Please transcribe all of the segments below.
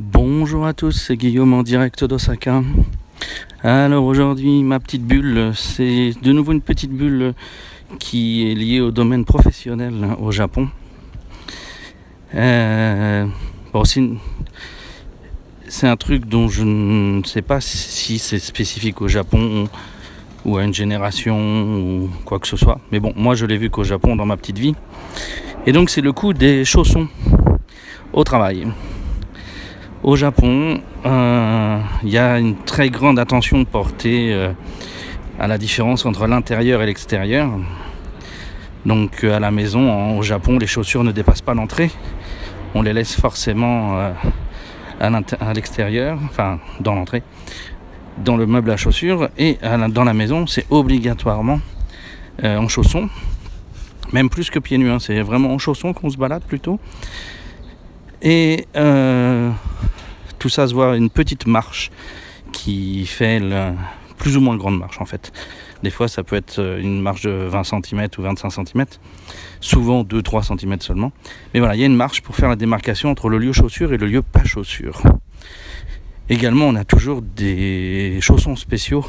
Bonjour à tous, c'est Guillaume en direct d'Osaka. Alors aujourd'hui, ma petite bulle, c'est de nouveau une petite bulle qui est liée au domaine professionnel au Japon. Euh, c'est un truc dont je ne sais pas si c'est spécifique au Japon ou à une génération ou quoi que ce soit. Mais bon, moi je l'ai vu qu'au Japon dans ma petite vie. Et donc c'est le coup des chaussons au travail. Au Japon, euh, il y a une très grande attention portée euh, à la différence entre l'intérieur et l'extérieur. Donc euh, à la maison, au Japon, les chaussures ne dépassent pas l'entrée. On les laisse forcément à l'extérieur, enfin dans l'entrée, dans le meuble à chaussures. Et dans la maison, c'est obligatoirement en chaussons. Même plus que pieds nus, hein. c'est vraiment en chaussons qu'on se balade plutôt. Et tout ça se voit une petite marche qui fait plus ou moins grande marche en fait. Des fois ça peut être euh, une marche de 20 cm ou 25 cm, souvent 2-3 cm seulement. Mais voilà, il y a une marche pour faire la démarcation entre le lieu chaussure et le lieu pas chaussure. Également, on a toujours des chaussons spéciaux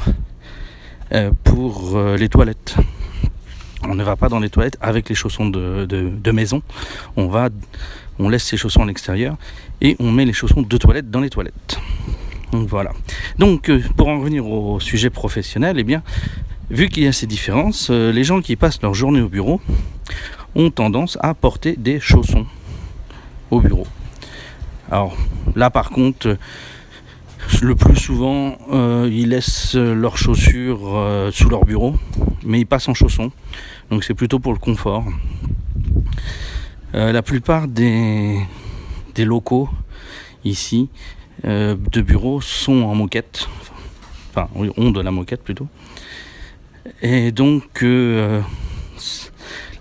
euh, pour euh, les toilettes. On ne va pas dans les toilettes avec les chaussons de, maison. On va, on laisse ces chaussons à l'extérieur et on met les chaussons de toilette dans les toilettes. Donc voilà. Donc euh, pour en revenir au sujet professionnel, eh bien, vu qu'il y a ces différences, euh, les gens qui passent leur journée au bureau ont tendance à porter des chaussons au bureau. Alors là par contre, le plus souvent, euh, ils laissent leurs chaussures sous leur bureau, mais ils passent en chaussons. Donc c'est plutôt pour le confort. la plupart des, des locaux ici euh, de bureaux sont en moquette, enfin ont de la moquette plutôt. Et donc euh,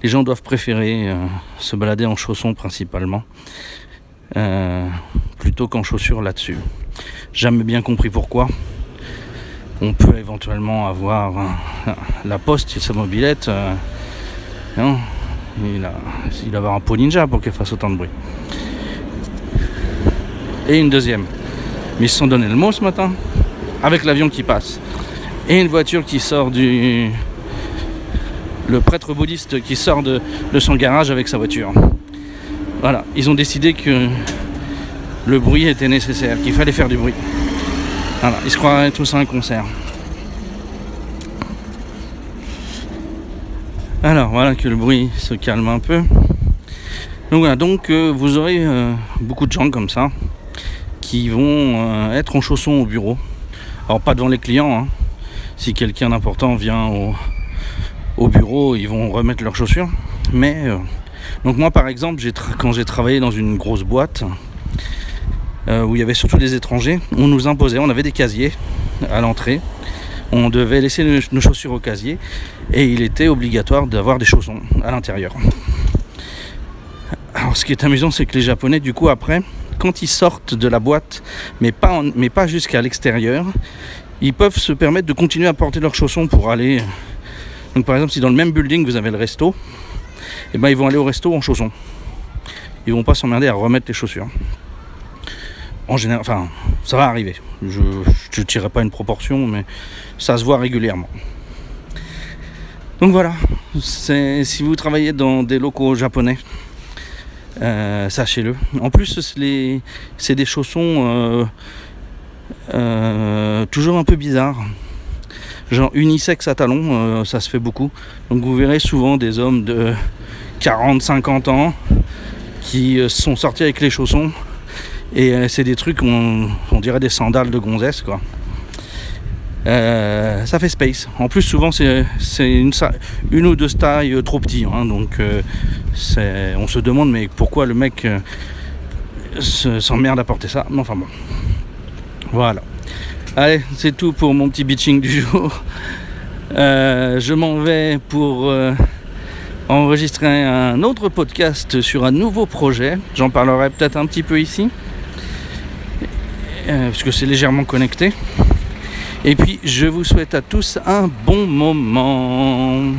les gens doivent préférer euh, se balader en chaussons principalement plutôt qu'en chaussures là-dessus. Jamais bien compris pourquoi. On peut éventuellement avoir la poste et sa mobilette. non, il, a, il va avoir un pot ninja pour qu'elle fasse autant de bruit et une deuxième. Mais ils se sont donné le mot ce matin, avec l'avion qui passe. Et une voiture qui sort du. Le prêtre bouddhiste qui sort de, son garage avec sa voiture. Voilà, ils ont décidé que le bruit était nécessaire, qu'il fallait faire du bruit. Voilà, ils se croiraient tous à un concert. Alors voilà que le bruit se calme un peu. Donc voilà, donc euh, vous aurez euh, beaucoup de gens comme ça qui vont euh, être en chaussons au bureau. Alors pas devant les clients. Hein. Si quelqu'un d'important vient au, bureau, ils vont remettre leurs chaussures. Mais donc moi par exemple, quand j'ai travaillé dans une grosse boîte où il y avait surtout des étrangers, on nous imposait, on avait des casiers à l'entrée. On devait laisser nos chaussures au casier et il était obligatoire d'avoir des chaussons à l'intérieur. Alors ce qui est amusant, c'est que les Japonais, du coup, après, quand ils sortent de la boîte, mais pas, jusqu'à l'extérieur, ils peuvent se permettre de continuer à porter leurs chaussons pour aller. Donc par exemple, si dans le même building vous avez le resto, eh ben ils vont aller au resto en chaussons. Ils vont pas s'emmerder à remettre les chaussures. En général, enfin, ça va arriver. Je ne tirerai pas une proportion, mais ça se voit régulièrement. Donc voilà, si vous travaillez dans des locaux japonais, euh, sachez-le. En plus, c'est des chaussons euh, euh, toujours un peu bizarres. Genre unisex à talons, ça se fait beaucoup. Donc vous verrez souvent des hommes de 40-50 ans qui sont sortis avec les chaussons. Et c'est des trucs, on, dirait des sandales de gonzesse quoi. Euh, ça fait space. En plus, souvent, c'est une, ou deux tailles trop petits. Hein, donc, euh, on se demande, mais pourquoi le mec euh, s'emmerde à porter ça? Mais enfin bon. Voilà. Allez, c'est tout pour mon petit bitching du jour. je m'en vais pour enregistrer un autre podcast sur un nouveau projet. J'en parlerai peut-être un petit peu ici. Puisque c'est légèrement connecté. Et puis, je vous souhaite à tous un bon moment.